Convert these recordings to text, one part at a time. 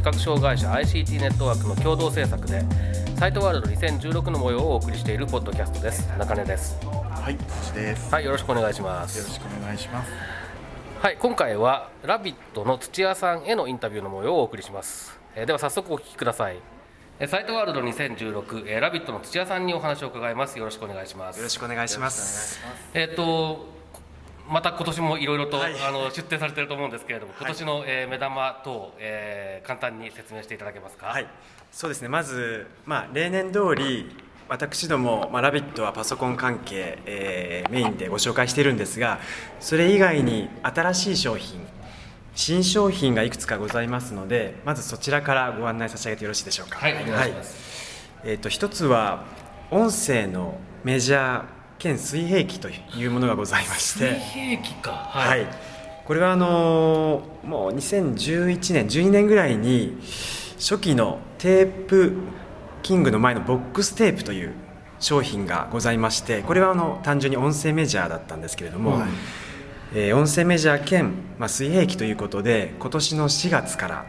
視覚障害者 ICT ネットワークの共同制作でサイトワールド2016の模様をお送りしているポッドキャストです。中根です。はい土です。はいよろしくお願いします。よろしくお願いします。はい今回はラビットの土屋さんへのインタビューの模様をお送りします、えーでは早速お聞きください。えーサイトワールド2016、えーラビットの土屋さんにお話を伺います。よろしくお願いします。よろしくお願いします。えっ、とまた今年もいろいろと、はい。あの出展されてると思うんですけれども、今年の、えー目玉等、えー簡単に説明していただけますか？はい、そうですね。まず、まあ例年通り私ども、まあ、ラビットはパソコン関係、えーメインでご紹介しているんですがそれ以外に新しい商品新商品がいくつかございますのでまずそちらからご案内差し上げてよろしいでしょうか？はいお願いします。えー、と一つは音声のメジャー兼水平器というものがございまして。兵器か。はい、これはあのーもう2011年12年ぐらいに初期のテープキングの前のボックステープという商品がございましてこれはあの単純に音声メジャーだったんですけれども、えー音声メジャー兼、まあ、水平器ということで今年の4月から、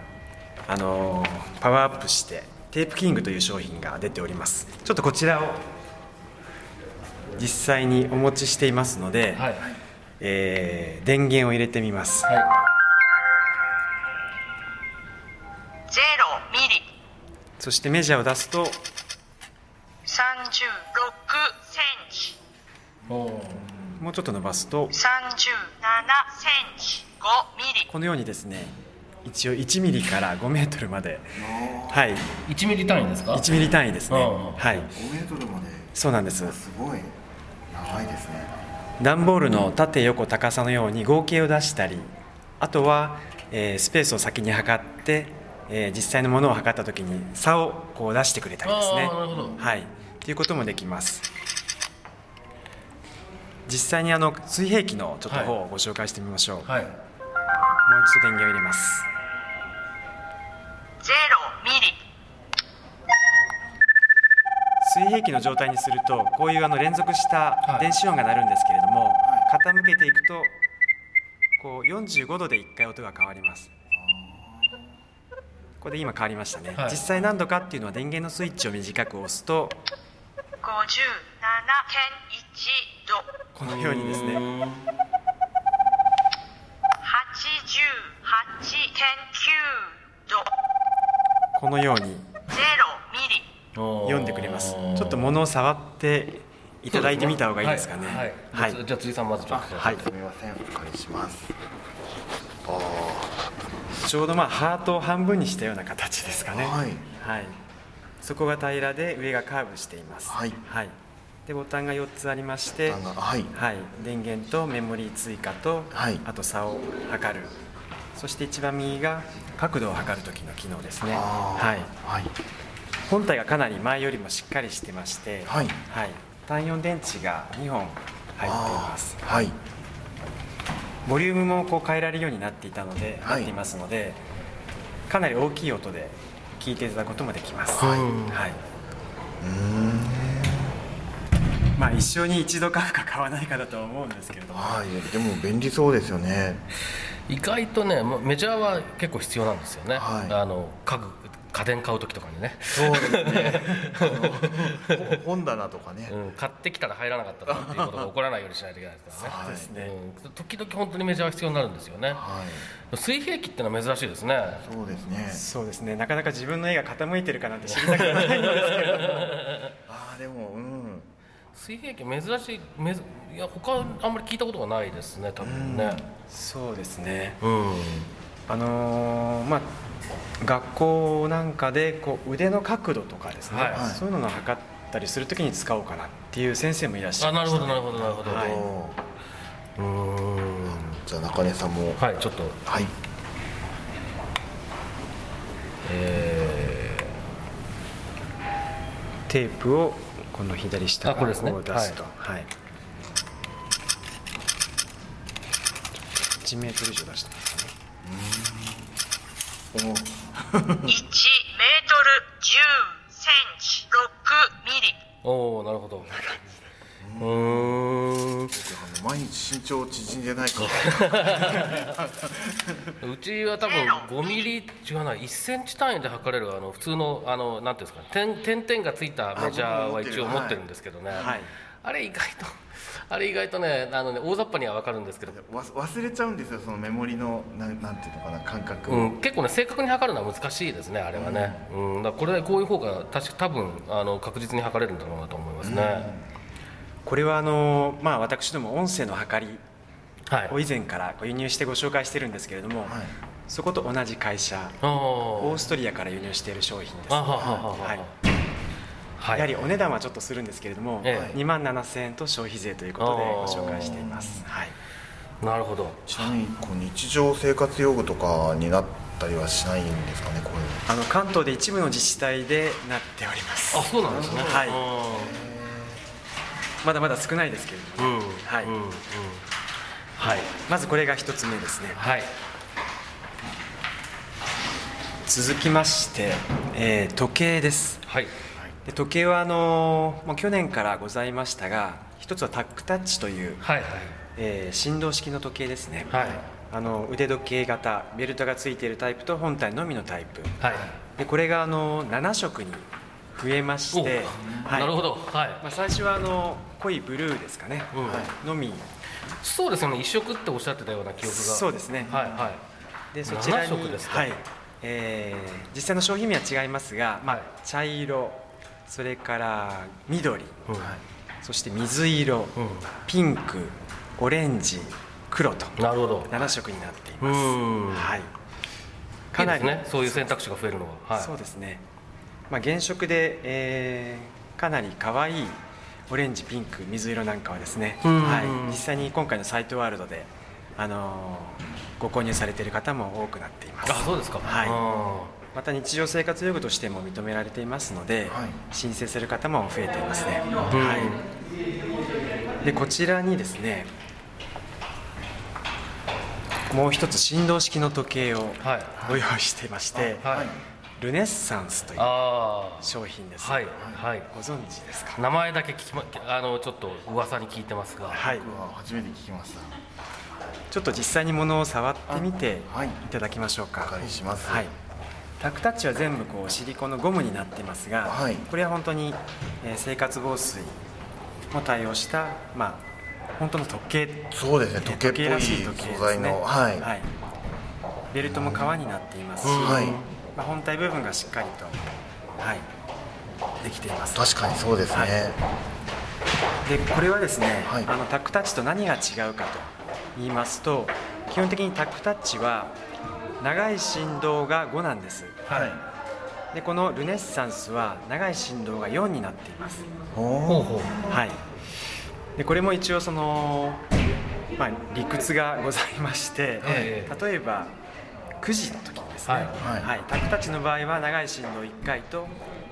あのーパワーアップしてテープキングという商品が出ております。ちょっとこちらを実際にお持ちしていますので、はい。えー電源を入れてみます、はい。ゼロミリ。そしてメジャーを出すと三十六センチ。もうちょっと伸ばすと三十七センチ。五ミリ。このようにですね一応1ミリから5メートルまで。はい。1ミリ単位ですか？1ミリ単位ですね。うんはい。5メートルまで。そうなんです。すごい長いですね。段ボールの縦横高さのように合計を出したりあとは、えースペースを先に測って、えー実際のものを測った時に差をこう出してくれたりですね。はい。ということもできます。実際にあの水平器のちょっと方をご紹介してみましょう、はい。もう一度電源を入れます。ゼロミリ水平器の状態にするとこういうあの連続したはい。電子音が鳴るんですけれども、傾けていくとこう45度で1回音が変わります。ここで今変わりましたね、はい。実際何度かっていうのは電源のスイッチを短く押すと五十七点一度。このようにですね。八十八点九度。このように。ゼロミリ。読んでくれますちょっと物を触っていただいてみた方がいいですかね。はい。ははい。い。じゃあ辻さんまずちょっと。はい。すみませんお借りします。あちょうどまあハートを半分にしたような形ですかね。はい。はい、そこが平らで上がカーブしています。はい。でボタンが4つありましてはい。はい、電源とメモリー追加と、はい。あと差を測る。そして一番右が角度を測る時の機能ですね。はい、はい本体がかなり前よりもしっかりしてまして、はい。単4電池が2本入っています。はい。ボリュームもこう変えられるようになっていたので、はい。なっていますのでかなり大きい音で聞いていただくこともできます。はい。はいまあ一生に一度買うか買わないかだとは思うんですけれども。はい。でも便利そうですよね。意外とねもうメジャーは結構必要なんですよね、はい。あの家具家電買う時とかにね、そうですね。あのほ 本棚とかね。うん、買ってきたら入らなかったとかっていうことが起こらないようにしないといけないですから。ねはいですね。うん、時々本当にメジャーが必要になるんですよね。はい。水平器ってのは珍しいですね。そうですね。そうですね。なかなか自分の絵が傾いてるかなんて知りたくないんですけれど。も ああでもうん。水平器珍しいめずいや他あんまり聞いたことがないですね多分ね。そうですね。うん、あのーまあ学校なんかでこう腕の角度とかですね、はい。そういうのを測ったりするときに使おうかなっていう先生もいらっしゃいました。あなるほどなるほどなるほど、はい。うーん。じゃあ中根さんも。はい。ちょっとはい。えテープをこの左下からあこれですね。こう出すと、はい。1メートル以上出してます1メートル10センチ6ミリ。ー、おおなるほど。うーん。毎日身長縮ん。でないからうちは多分5ミリ違うな。1センチ単位で測れるあの普通のあのなんていうんですかね。点点々がついたメジャーは一応持ってるんですけどね、はい。あれ意外とあれ意外とねあのね大雑把には分かるんですけど、わ忘れちゃうんですよそのメモリのなんなんていうのかな感覚を、うん、結構ね正確に測るのは難しいですねあれはね、うん。だからこれこういう方が確か多分あの確実に測れるんだろうなと思いますね、これはあのーまあ私ども音声の測りはい。を以前からこう輸入してご紹介してるんですけれども、はい。そこと同じ会社オーストリアから輸入している商品です、はいはい。やはりお値段はちょっとするんですけれども、ええ。2万7000円と消費税ということでご紹介しています、はい、なるほど。ちなみにこう日常生活用具とかになったりはしないんですかねこういうあの関東で一部の自治体でなっております。あそうなんですね。はい。まだまだ少ないですけれども、うん。はい。うんうん。はい。まずこれが一つ目ですね。はい。続きまして、えー時計です。はいで時計はあのもう去年からございましたが一つはタックタッチという、はいはい。えー振動式の時計ですね、はい。あの腕時計型ベルトがついているタイプと本体のみのタイプ。はい。でこれがあの7色に増えまして、おなるほど。はい。まあ、最初はあの濃いブルーですかね、うんはい。のみ。そうですよね。一色っておっしゃってたような記憶が。そうですね。はいはい。でそちらに7色ですか。はい。えー実際の商品名は違いますが、まあはい。茶色それから緑うん。そして水色、うピンクオレンジ黒とんなるほど。7色になっています。うん。はい。かなりねそういう選択肢が増えるのは。はい。そうですね、まあ、原色で、えーかなり可愛いオレンジピンク水色なんかはですね、うん。はい、実際に今回のサイトワールドで、あのーご購入されている方も多くなっています。あそうですか。はい。あまた日常生活用具としても認められていますので、はい。申請する方も増えていますね、うんはい、でこちらにですねもう一つ振動式の時計をーはい。ご用意していまして、はい。ルネッサンスというあ商品です、あはい。はい。ご存知ですか？名前だけ聞きまあのちょっと噂に聞いてますが。はい。僕は初めて聞きました。ちょっと実際に物を触ってみてい。いただきましょうか。お借りします。はいタクタッチは全部こうシリコンのゴムになってますが、はい。これは本当に、えー生活防水も対応したまあ本当の時計そうですね。時計っぽいらしい時計ですね。素材のはい。ベルトも革になっていますし、うん。はい。まあ、本体部分がしっかりと、はい、できています。確かにそうですね、はい。でこれはですね、はい。あのタックタッチと何が違うかと言いますと基本的にタックタッチは長い振動が5なんです。はい。でこのルネッサンスは長い振動が4になっています。おほう。おほうはい。でこれも一応その、まあ、理屈がございまして、ええ例えば9時の時にですね、はい。はい。タックタッチの場合は長い振動1回と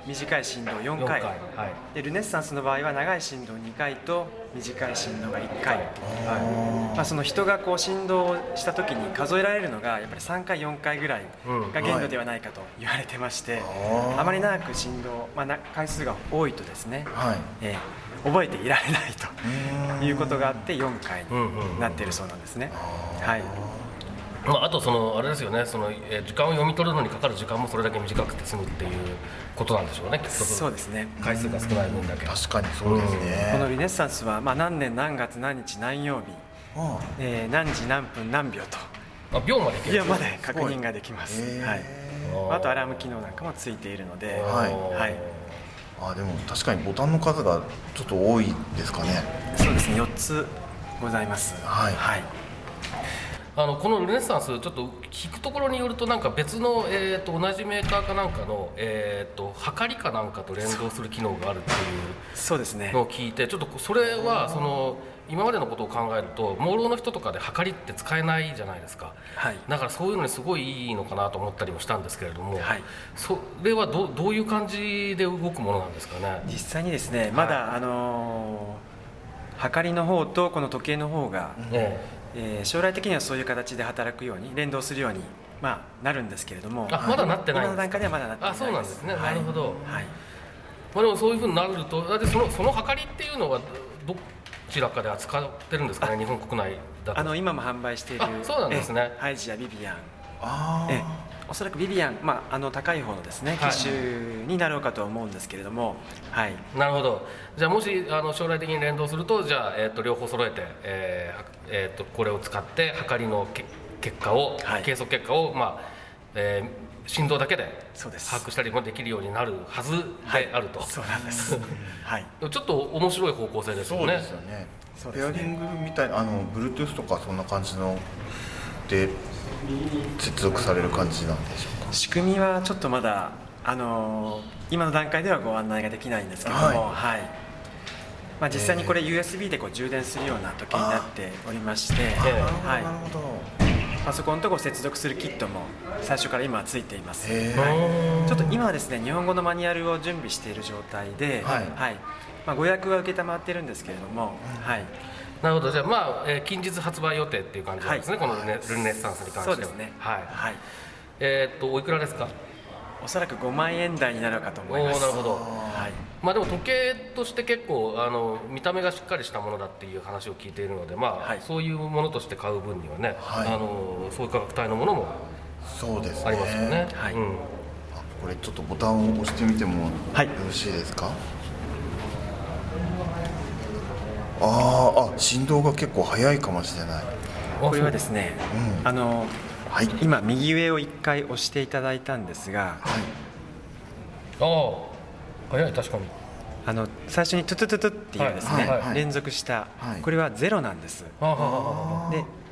短い振動4 4回回はい。でルネッサンスの場合は長い振動2回と短い振動が1回、まあ、その人がこう振動した時に数えられるのがやっぱり3回4回ぐらいうん。が限度ではないかと言われてまして、あまり長く振動、まあ、な回数が多いとですね、はい。えー覚えていられないうんということがあって4回になっているそうなんですね。はいまあ、あとそのあれですよねその、えー時間を読み取るのにかかる時間もそれだけ短くて済むっていうことなんでしょうねきっと。そうですね。回数が少ない分だけ。確かにそうですね。このルネッサンスは、まあ、何年何月何日何曜日、あえー何時何分何秒と。あ秒までいける。いやまで確認ができます、へーはい、あとアラーム機能なんかもついているので、はい。はい、あでも確かにボタンの数がちょっと多いですかね。そうですね。4つございます。はい。ああのこのルネッサンスちょっと聞くところによるとなんか別の、えー、と同じメーカーかなんかの、えー、と測りかなんかと連動する機能があるっていうそうですね。のを聞いてちょっとそれはその今までのことを考えると盲ろの人とかで測りって使えないじゃないですか。はい。だからそういうのにすごいいいのかなと思ったりもしたんですけれども、はい。それはどどういう感じで動くものなんですかね？実際にですねまだ、あのー測りの方とこの時計の方が、ええー将来的にはそういう形で働くように連動するように、まあ、なるんですけれども。あまだなってないの段階ではまだなってないあそうなんですね。はい。なるほど。はい。えまあ、でもそういうふうになるとだってそのその測りっていうのはどちらかで扱ってるんですかね？日本国内だと。あの今も販売しているあそうなんですね。えハイジやビビアン。あえおそらくビビアン、まあ、あの高い方のですねはい。機種になろうかとは思うんですけれども、はい、なるほど。じゃあもしあの将来的に連動するとじゃあ、えー、と両方揃えて、えーはえー、とこれを使って測りのけ結果を、はい。計測結果を、まあえー振動だけでそうです。把握したりもできるようになるはずであると、そうなんです、はい、ちょっと面白い方向性ですそうよねですよね。そうですね。ペアリングみたいなあの Bluetooth とかそんな感じので接続される感じなんでしょうか？仕組みはちょっとまだ、あのー今の段階ではご案内ができないんですけれども、ははい。まあ、実際にこれ USB でこう充電するような時計になっておりまして、ええはい。なるほどパソコンとこう接続するキットも最初から今はついています。へうーんちょっと今はですね日本語のマニュアルを準備している状態で、はい。まあ、ご予約は承っているんですけれども、はい、なるほどじゃあまあ、えー近日発売予定っていう感じなんですね、はい。このルネルネッサンスに関して。はそうですね、はい、はい、えーっとおいくらですか？おそらく5万円台になるかとお思います。おなるほど。はい。まあでも時計として結構あの見た目がしっかりしたものだっていう話を聞いているのでまあ、はい。そういうものとして買う分にはね、はい。あのそういう価格帯のものもそうですね。ありますよね。はい。うん。あこれちょっとボタンを押してみてもよはい。ろしいですか、あーあ振動が結構速いかもしれない。これはですね、うん。あのはい。今右上を1回押していただいたんですがああ早い確かに。あの最初にトゥトゥトゥトゥっていうですね、はいはい連続した、はい。これはゼロなんです。で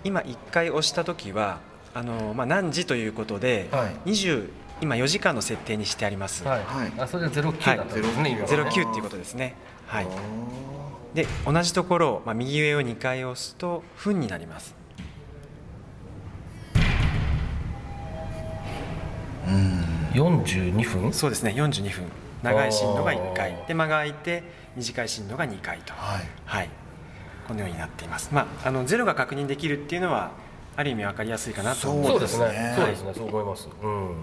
今1回押した時はあの、まあ、何時ということで、はい。20今4時間の設定にしてあります、はい、はい。あそれでゼロ九だったんですね、今はね。09っていうことですね。はいで同じところを、まあ、右上を2回押すと分になります。42分？そうですね42分。長い振動が1あ回。ーで間が空いて短い振動が2回と。はい。はい。このようになっています。まああのゼロが確認できるっていうのはある意味分かりやすいかなと思そうです。ねそうですね。そうですね。そう思います。うん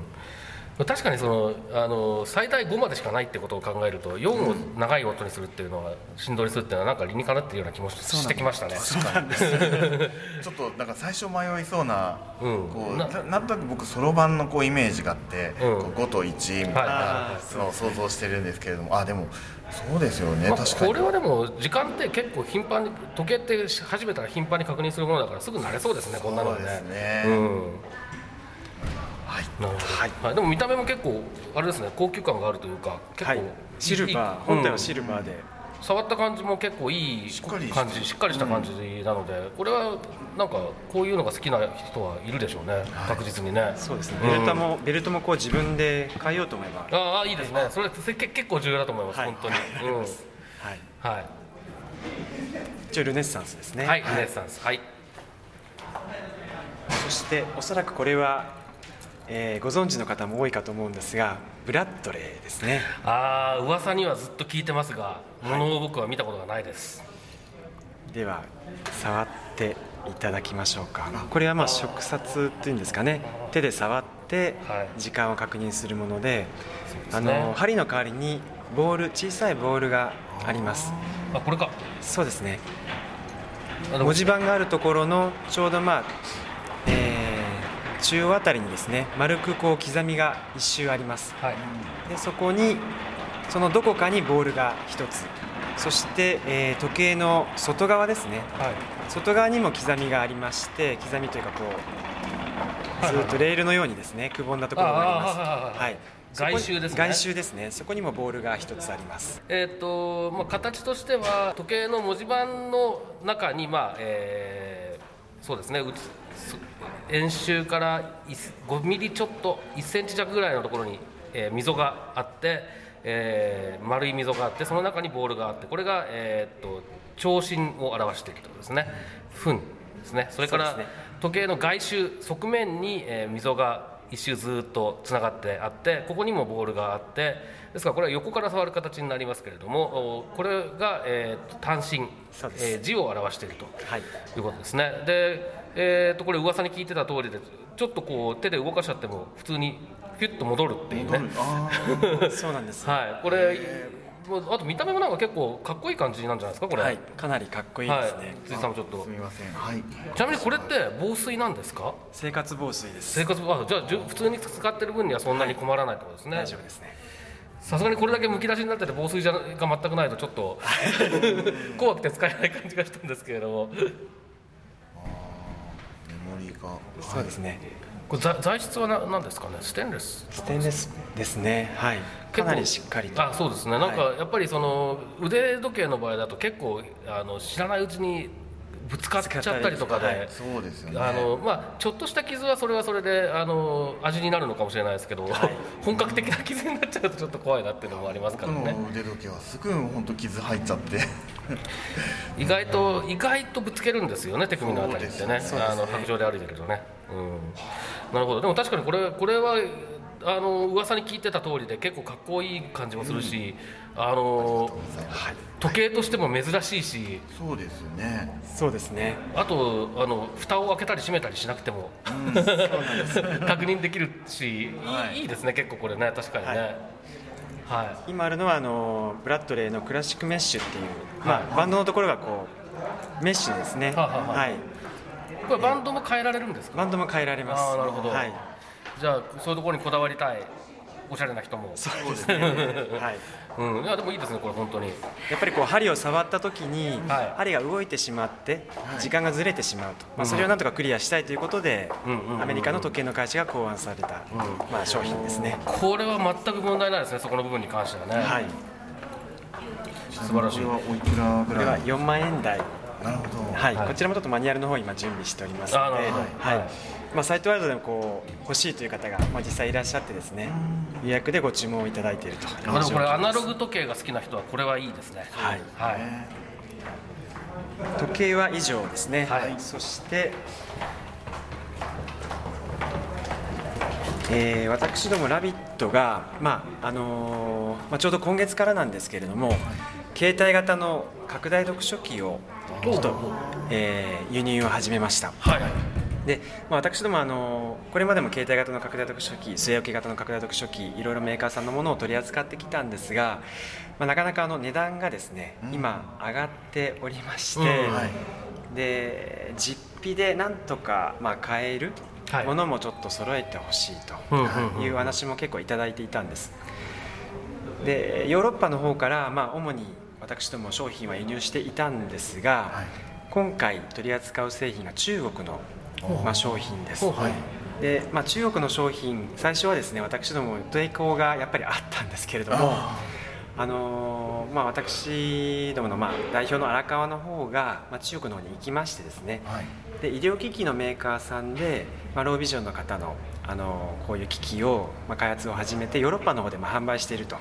確かにそのあの最大5までしかないってことを考えると4を長い音にするっていうのは振動にするっていうのはなんか理にかなってるような気もししてきましたね ちょっとなんか最初迷いそうな、うん。こうなんとなく僕そろばんのこうイメージがあって、うん。こう5と1みたいなのを想像してるんですけれども、あでもそうですよね、まあ確かに。これはでも時間って結構頻繁に時計って始めたら頻繁に確認するものだからすぐ慣れそうですねこんなのね。そうですね。うんはい。なるほど、はい。でも見た目も結構あれですね。高級感があるというか結構、はい。シルバー。いい本体はシルバーで、触った感じも結構いいしっかりして感じしっかりした感じなので、これはなんかこういうのが好きな人はいるでしょうね、確実にね。そうですね。ベルトも、ベルトもこう自分で変えようと思えば。ああいいですね。それせけ結構重要だと思います、はい。本当に、うん。はい。は一応ルネッサンスですね。い、はい、ルネッサンス。はい。そしておそらくこれは、えーご存知の方も多いかと思うんですがブラッドレーですね。ああ噂にはずっと聞いてますがものを僕は見たことがないです、では触っていただきましょうか。これはまあ触察というんですかね。手で触ってはい。時間を確認するもので,、あすね。の針の代わりにボール小さいボールがあります。あこれか。そうですね。文字盤があるところのちょうどまあ、えー中央あたりにですね丸くこう刻みが一周あります。はい。でそこにそのどこかにボールが1つ。そして、えー時計の外側ですね。はい。外側にも刻みがありまして刻みというかこうずっとレールのようにですねくぼんだところがあります。はい外周ですね。外周ですね。そこにもボールが1つあります。えーっとまあ、形としては時計の文字盤の中に、まあえーそうですね。うつそ円周から5ミリちょっと1センチ弱ぐらいのところに、えー溝があって、えー丸い溝があってその中にボールがあってこれが、えーっと長針を表しているということですね。分ですね。それから時計の外周側面に、えー溝が一周ずっとつながってあってここにもボールがあってですからこれは横から触る形になりますけれどもおこれが、えー単身えー字を表しているとはい。いうことですね。で、えー、とこれ噂に聞いてた通りでちょっとこう手で動かしちゃっても普通にフュッと戻るっていうね。あ そうなんです、はい、これ、あと見た目もなんか結構かっこいい感じなんじゃないですかこれ。はい、かなりかっこいいですね、はい、辻さんもちょっとーす。みませんはいちなみにこれって防水なんですか？生活防水です生活あじゃあじゅ普通に使ってる分にはそんなに困らないってことですね。大丈夫ですねさすがにこれだけむき出しになってて防水じゃが全くないとちょっと 怖くて使えない感じがしたんですけれども。メモリーがそうですねこれ材材質はな何ですかね？ステンレス？ステンレスですね。はい。かなりしっかりと。あそうですね。なんかはやっぱりその腕時計の場合だと結構あの知らないうちにぶつかっちゃったりとかで、はい。そうですよね。あのまあ、ちょっとした傷はそれはそれであの味になるのかもしれないですけど、本格的な傷になっちゃうとちょっと怖いなっていうのもありますから僕ねの腕時計はすぐ本当傷入っちゃって。意外と意外とぶつけるんですよね手首のあたりってね。そうです。あの白状で歩いてるとね、うん、なるほど。でも確かにこれこれはあの噂に聞いてた通りで結構かっこいい感じもするし、あの時計としても珍しいし。そうですよね。そうですね。あとあの蓋を開けたり閉めたりしなくても、確認できるし、い。いいいですね結構これね確かにね。はい、今あるのはあのブラッドレーのクラシックメッシュっていう、まあ、バンドのところがこうメッシュですね。はいこれバンドも変えられるんですか？バンドも変えられます。なるほど、はい。じゃあそういうところにこだわりたいおしゃれな人も。そうですね。はい。うん、いやでもいいですねこれ本当に。やっぱりこう針を触った時に、はい。針が動いてしまって時間がずれてしまうと、まあ、それをなんとかクリアしたいということで、アメリカの時計の会社が考案された、まあ、商品ですね、これは全く問題ないですねそこの部分に関してはね、はい、素晴らしい。これはおいくらぐこれはらい4万円台、なるほど。はい。はい。こちらもちょっとマニュアルの方今準備しておりますので、はい。はい。まあ、サイトワールドでもこう欲しいという方が、まあ、実際いらっしゃってですね予約でご注文をいただいていると。でもこれアナロググ時計が好きな人はこれはいいですね。はい。はい、時計は以上ですね、はい。そして、えー私ども「ラビットが、まああのーまあ、ちょうど今月からなんですけれども携帯型の拡大読書機をちょっと、えー輸入を始めました。はい。で、まあ、私どもあのこれまでも携帯型の拡大読書機据え置き型の拡大読書機いろいろメーカーさんのものを取り扱ってきたんですが、まあ、なかなかあの値段がですね、今上がっておりまして、うん。はい。で実費でなんとかまあ買えるはい。ものもちょっと揃えてほしいうんうんうんという話も結構いただいていたんです。でヨーロッパの方からまあ主に私ども商品は輸入していたんですが、はい。今回取り扱う製品が中国の、まあ、商品です、はい。で、まあ、中国の商品最初はですね私ども抵抗がやっぱりあったんですけれどもあのーまあ、私どものまあ代表の荒川の方が、まあ、中国の方に行きましてですね、はい。で医療機器のメーカーさんで、まあ、ロービジョンの方の、あのこういう機器を、まあ、開発を始めてヨーロッパの方でまあ販売していると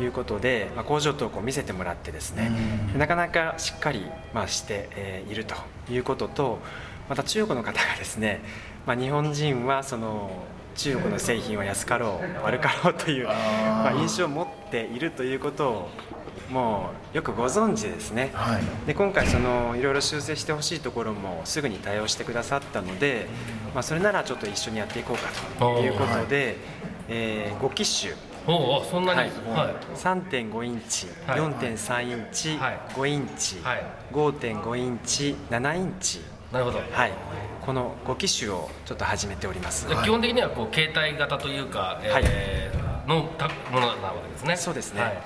いうことで、まあ、工場等を見せてもらってですねうん。なかなかしっかり、まあ、して、えーいるということとまた中国の方がですね、まあ、日本人はその中国の製品は安かろう悪かろうというまあ、印象を持っているということをもうよくご存知でですね、はい。で今回そのいろいろ修正してほしいところもすぐに対応してくださったので、まあ、それならちょっと一緒にやっていこうかということで、えー5機種、おおそんなに？はい。はい。3.5インチ、はい。4.3インチ、はい。5インチ、はい。5.5インチ7インチ、なるほど。はい、この5機種をちょっと始めております。基本的にはこう携帯型というか、えーのたものなわけですね。そうですね。はい。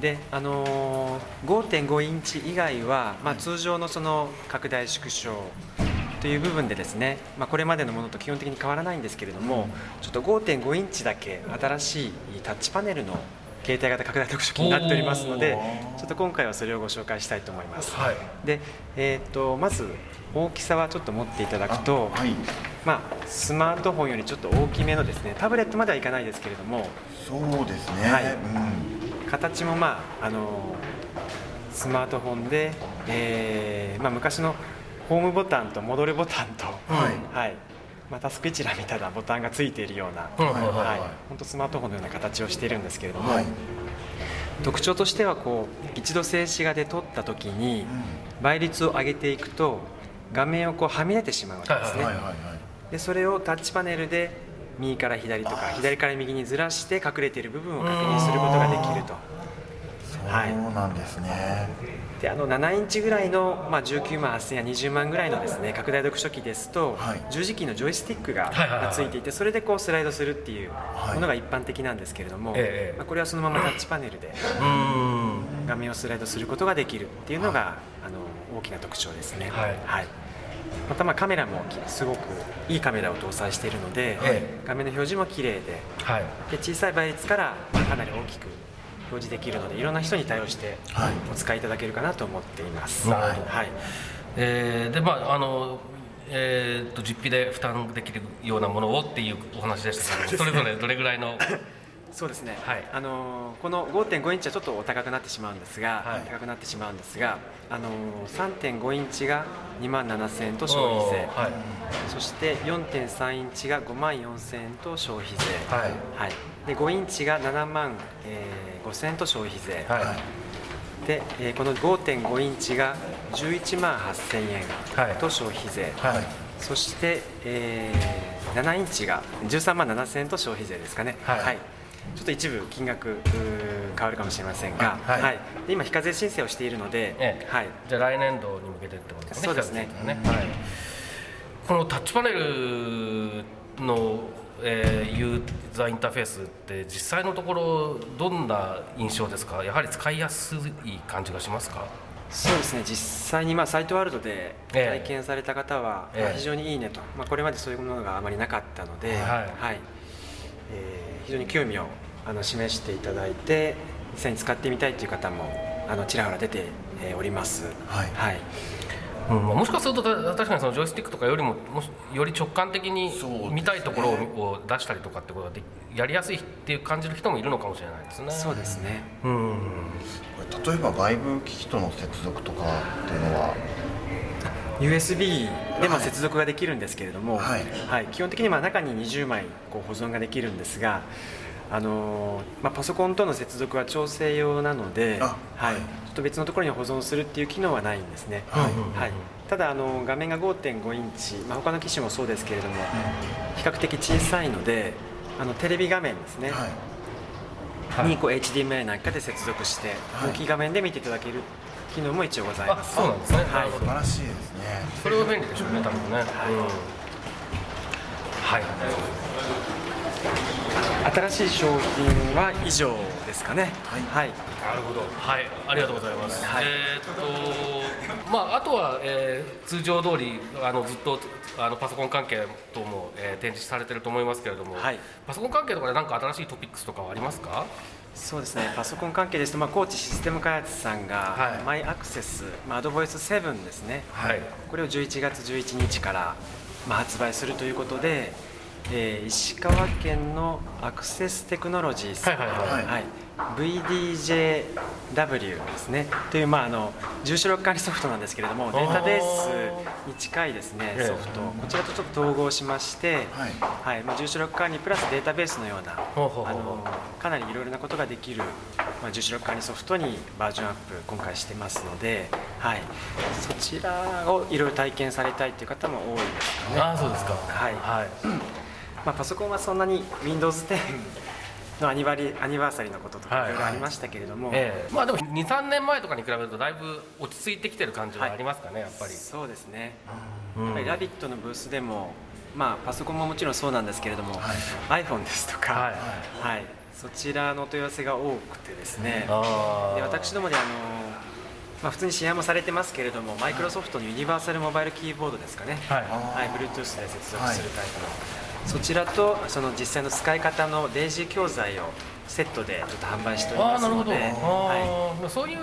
であのー5.5インチ以外は、まあ、通常のその拡大縮小という部分でですね、まあ、これまでのものと基本的に変わらないんですけれども、ちょっと5.5インチだけ新しいタッチパネルの携帯型拡大読書機になっておりますのでちょっと今回はそれをご紹介したいと思います、はい。で、えー、とまず大きさはちょっと持っていただくと、あはい。まあ、スマートフォンよりちょっと大きめのですねタブレットまではいかないですけれどもそうですね、はい。うん。形もまああのスマートフォンで、えーまあ、昔のホームボタンと戻るボタンと、はい。はい。まあ、タスク一覧みたいなボタンがついているような、本当スマートフォンのような形をしているんですけれども、はい。特徴としてはこう一度静止画で撮った時に倍率を上げていくと画面をこうはみ出てしまうわけですね、はいはいはいでそれをタッチパネルで右から左とか左から右にずらして隠れている部分を確認することができると。はいそうなんですね、であの7インチぐらいの、まあ、19万8000や20万ぐらいのですね拡大読書機ですと、はい。十字キーのジョイスティックが,、ついていてそれでこうスライドするっていうはい。ものが一般的なんですけれども、ええまあ、これはそのままタッチパネルで画面をスライドすることができるっていうのが、あの大きな特徴ですね。はい。またまあカメラもすごくいいカメラを搭載しているので、え。画面の表示も綺麗ではい。で小さい倍率からまあかなり大きく表示できるのでいろんな人に対応してはい。お使いいただけるかなと思っています。なるほど。はい。えーでまああのえー、と実費で負担できるようなものをっていうお話でしたけどそれぞれどれぐらいの？そうですね、はい。あのーこの5.5インチはちょっとお高くなってしまうんですが、はい。高くなってしまうんですが、あのー3.5インチが2万7000円と消費税、はい。そして4.3インチが5万4000円と消費税、はい。はい。で5インチが7万、えー5000円と消費税、はい。で、えーこの5.5インチが11万8000はい円と消費税、はい。そして、えー7インチが13万7000円と消費税ですかね、はい。ちょっと一部金額変わるかもしれませんが、はい。はい。で今、非課税申請をしているので、ええ。はい、じゃあ来年度に向けてってことですねそうですね。北口さんはい、このタッチパネルの、えーユーザーインターフェースって実際のところどんな印象ですか？やはり使いやすい感じがしますか？そうですね実際にまあサイトワールドでええ。体験された方は、非常にいいねと、まあ、これまでそういうものがあまりなかったので、はい。えー非常に興味をあの示していただいて実際に使ってみたいという方もあのちらほら出て、えーおります。はい。はいうんまあもしかするとた確かにそのジョイスティックとかよりももしより直感的に見たいところを出したりとかってことがでやりやすいっていう感じる人もいるのかもしれないですね。そうですね。うん。これ例えば外部機器との接続とかっていうのは？USB でも接続ができるんですけれども、はい。はい。基本的にまあ中に20枚こう保存ができるんですが、あのーまあ、パソコンとの接続は調整用なので、あはい。はい。ちょっと別のところに保存するっていう機能はないんですね、はい。はい、ただあの画面が5.5インチ、まあ、他の機種もそうですけれども、比較的小さいのであのテレビ画面ですね、はい。はい。にこう HDMI なんかで接続して、はい。大きい画面で見ていただける機能も一応ございます。あそうなんですね。はい。素晴らしいですね。それは便利でしょうね多分ね。うん。はい。新しい商品は以上ですかねはい、なるほど。はい、ありがとうございます。はいえーっと、まあ、あとは、えー通常通り、あのずっと、あのパソコン関係等も、えー展示されてると思いますけれども。はいパソコン関係とかで、何か新しいトピックスとかはありますか？そうですねパソコン関係ですと、まあ、高知システム開発さんが、はいマイアクセス、まあ、アドボイス7ですねはい。これを11月11日から、まあ、発売するということで、えー石川県のアクセステクノロジーさん、はいはいはい。はい。VDJW ですね。という、まあ、あの住所録管理ソフトなんですけれどもデータベースに近いですねええ。ソフトこちらとちょっと統合しまして、はい。はい。まあ、住所録管理プラスデータベースのようなあのかなりいろいろなことができる、まあ、住所録管理ソフトにバージョンアップ今回してますので、はい、そちらをいろいろ体験されたいという方も多いですかね。ああ、そうですか。はい。はい。まあ、パソコンはそんなに Windows 10のアニバリアニバーサリーのこととかはい。いろいろありましたけれども、ええ。まあ、でも、二三年前とかに比べると、だいぶ落ち着いてきてる感じはありますかね、やっぱり。そうですね、うん。やっぱりラビットのブースでも、まあ、パソコンももちろんそうなんですけれども、iPhone ですとか、はい。はい。そちらのお問い合わせが多くてですね、ああ。で私どもであの、まあ、普通に試合もされてますけれども、マイクロソフトのユニバーサルモバイルキーボードですかね、はい。はい、Bluetooth で接続するタイプの、そちらとその実際の使い方の例示教材をセットでちょっと販売しておりますああなるほど、ので、はあーそういう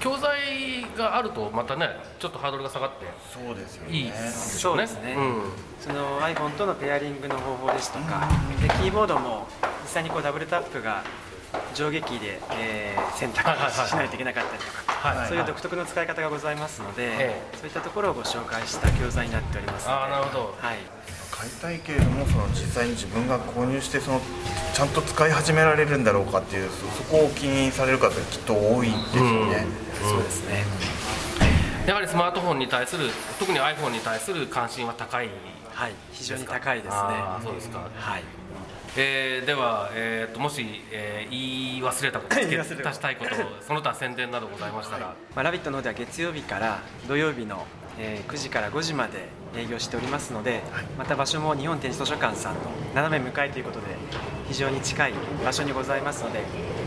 教材があるとまたねちょっとハードルが下がって。そうですよね。いいですよね。そうですね。うん。い、その iPhone とのペアリングの方法ですとか、でキーボードも実際にこうダブルタップが上下キーで、えー選択はいはいはいしないといけなかったりとか、はいそういう独特の使い方がございますので、え。そういったところをご紹介した教材になっておりますので。あーなるほど。はい、買いたいけれどもその実際に自分が購入してそのちゃんと使い始められるんだろうかっていうそそこを気にされる方きっと多いですよね、そうですね。やはりスマートフォンに対する特に iPhone に対する関心は高いはい非常に高いですね。そうですか。はい。えーでは、えー、ともし、えー言い忘れたこと付け言い忘れた足したいこと その他宣伝などございましたら、まあ、ラビットの方では月曜日から土曜日の、えー9時から5時まで営業しておりますので、また場所も日本展示図書館さんの斜め向かいということで非常に近い場所にございますので、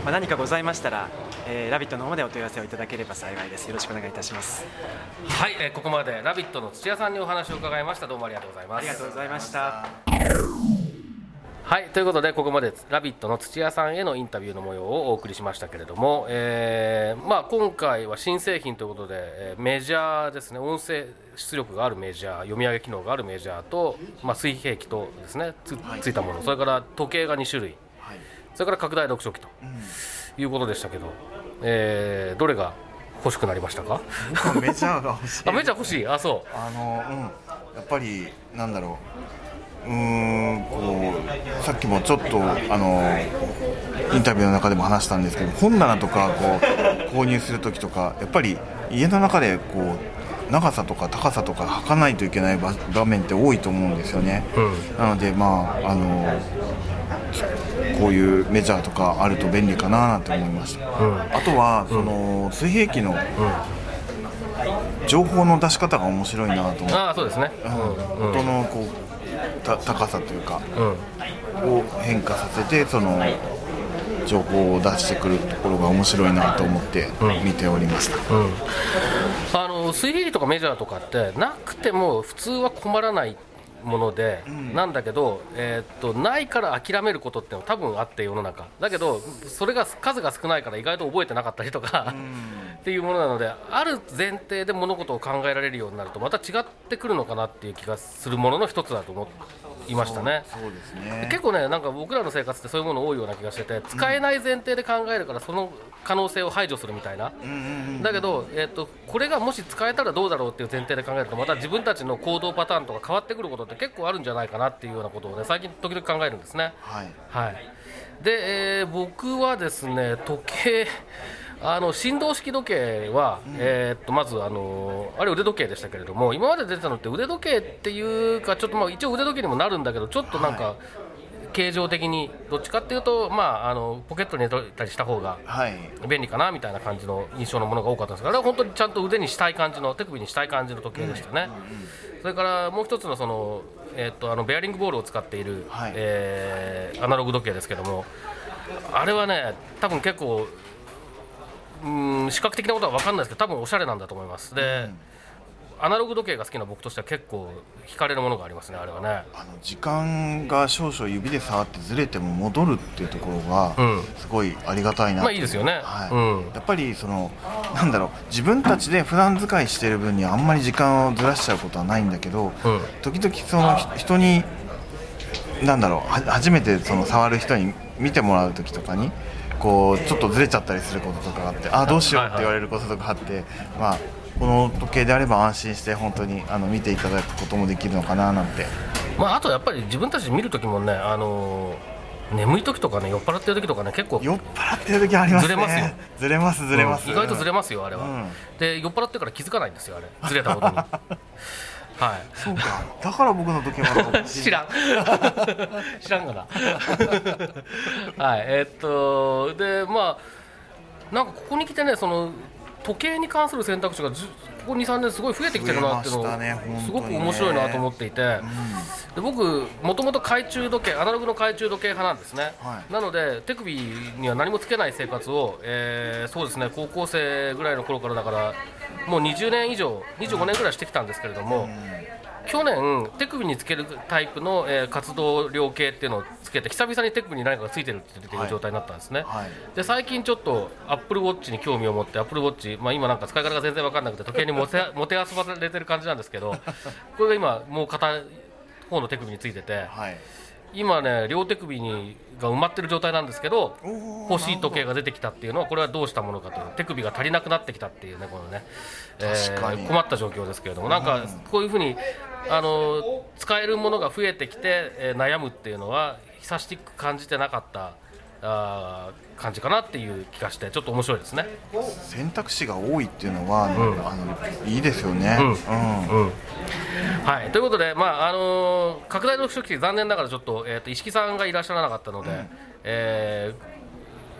まあ、何かございましたら、えーラビットの方でお問い合わせをいただければ幸いです。よろしくお願いいたします。はい、えーここまで「ラビット!」の土屋さんにお話を伺いました。どうもありがとうございます。ありがとうございましたはいということでここまで「ラビット!」の土屋さんへのインタビューの模様をお送りしましたけれども、えーまあ、今回は新製品ということで、えーメジャーですね。音声出力があるメジャー読み上げ機能があるメジャーと、まあ、水平器とですねつついたもの。それから時計が2種類。それから拡大読書器ということでしたけど、えーどれが欲しくなりましたか？メジャーが欲しい。あメジャー欲しい？あそう。あのうん。やっぱりなんだろううーんこうさっきもちょっとあのインタビューの中でも話したんですけど本棚とかこう購入する時とかやっぱり家の中でこう長さとか高さとか測らないといけない場場面って多いと思うんですよね、なのでまああのこういうメジャーとかあると便利かななんて思いました、あとはその水平器の情報の出し方が面白いなと思って。ああそうですね。うん。音のこうた高さというかうん、を変化させてその情報を出してくるところが面白いなと思って見ておりました、あの水平器とかメジャーとかってなくても普通は困らないもので、なんだけど、えーっとないから諦めることってのは多分あって世の中。だけどそれが数が少ないから意外と覚えてなかったりとか、っていうものなのである前提で物事を考えられるようになるとまた違ってくるのかなっていう気がするものの一つだと思いましたね。そうですね。結構ねなんか僕らの生活ってそういうもの多いような気がしてて使えない前提で考えるからその可能性を排除するみたいな、だけど、えー、とこれがもし使えたらどうだろうっていう前提で考えるとまた自分たちの行動パターンとか変わってくることって結構あるんじゃないかなっていうようなことをね最近時々考えるんですね。はい。はい、で、えー僕はですね時計あの振動式時計は、えーっとまずあのあれ腕時計でしたけれども今まで出てたのって腕時計っていうかちょっとまあ一応腕時計にもなるんだけどちょっとなんか、形状的にどっちかっていうと、まあ、あのポケットに入れたりした方がはい。便利かなみたいな感じの印象のものが多かったんですがあれは本当にちゃんと腕にしたい感じの手首にしたい感じの時計でしたね、それからもう一つのその、えーっとあのベアリングボールを使っている、はい。えーアナログ時計ですけどもあれはね多分結構うん視覚的なことは分かんないですけど多分おしゃれなんだと思います。で、アナログ時計が好きな僕としては結構惹かれるものがありますねあれはね。あの時間が少々指で触ってずれても戻るっていうところがうん。すごいありがたいなまあいいですよね。はい。うん。やっぱりそのなんだろう自分たちで普段使いしてる分にはあんまり時間をずらしちゃうことはないんだけど、うん。時々そのひ人になんだろうは初めてその触る人に見てもらう時とかにこうちょっとずれちゃったりすることとかがあってあどうしようって言われることとかあって、まあこの時計であれば安心して本当にあの見ていただくこともできるのかななんて。まあ、あとやっぱり自分たちで見るときもね、あのー眠い時とかね酔っ払ってる時とかね結構酔っ払ってる時ありますね。ずれますよ。ずれますずれます、うん意外とずれますよあれは、うん。で酔っ払ってから気づかないんですよあれ。ずれたことに はい。そうか。だから僕の時計まだ 知らん。知らんがな。はいえーっとでまあなんかここに来てねその時計に関する選択肢がここ23年すごい増えてきてるなっていうのすごく面白いなと思っていて、で僕もともと懐中時計アナログの懐中時計派なんですね、はい。なので手首には何もつけない生活を、えーそうですね高校生ぐらいの頃からだからもう20年以上25年ぐらいしてきたんですけれども、去年手首につけるタイプの、えー活動量計っていうのをつけて久々に手首に何かがついてるっていう状態になったんですね、はい。で最近ちょっとアップルウォッチに興味を持ってアップルウォッチ、まあ、今なんか使い方が全然分かんなくて時計にもて もてあそばれてる感じなんですけどこれが今もう片方の手首についててはい。今ね両手首にが埋まってる状態なんですけど欲しい時計が出てきたっていうのはこれはどうしたものかという手首が足りなくなってきたっていうねこのね、確かに。困った状況ですけれどもなんかこういうふうにあの使えるものが増えてきて、えー悩むっていうのは久しく感じてなかったあー感じかなっていう気がしてちょっと面白いですね。選択肢が多いっていうのは、あのいいですよね。うん。うん。うん。はい、ということで、まああのー拡大読書機残念ながらちょっと,、えー、と石木さんがいらっしゃらなかったので、えー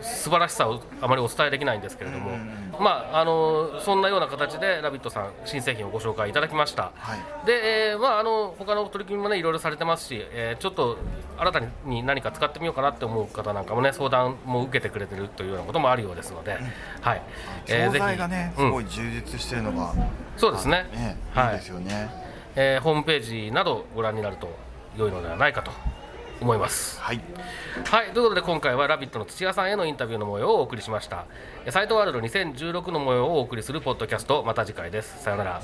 素晴らしさをあまりお伝えできないんですけれども、まああのーそんなような形で「ラビット!」さん新製品をご紹介いただきました、はい。で、えーまあ、あの他の取り組みもねいろいろされてますし、えーちょっと新たに何か使ってみようかなって思う方なんかもね相談も受けてくれてるというようなこともあるようですので、はい、えー商材がね、ぜひうん。すごい充実してるのが、そうですね。ね、はいいい。ですよね。えーホームページなどご覧になると良いのではないかと思います。はい、はい、ということで今回は「ラビット!」の土屋さんへのインタビューの模様をお送りしました。えサイトワールド2016の模様をお送りするポッドキャスト。また次回です。さようなら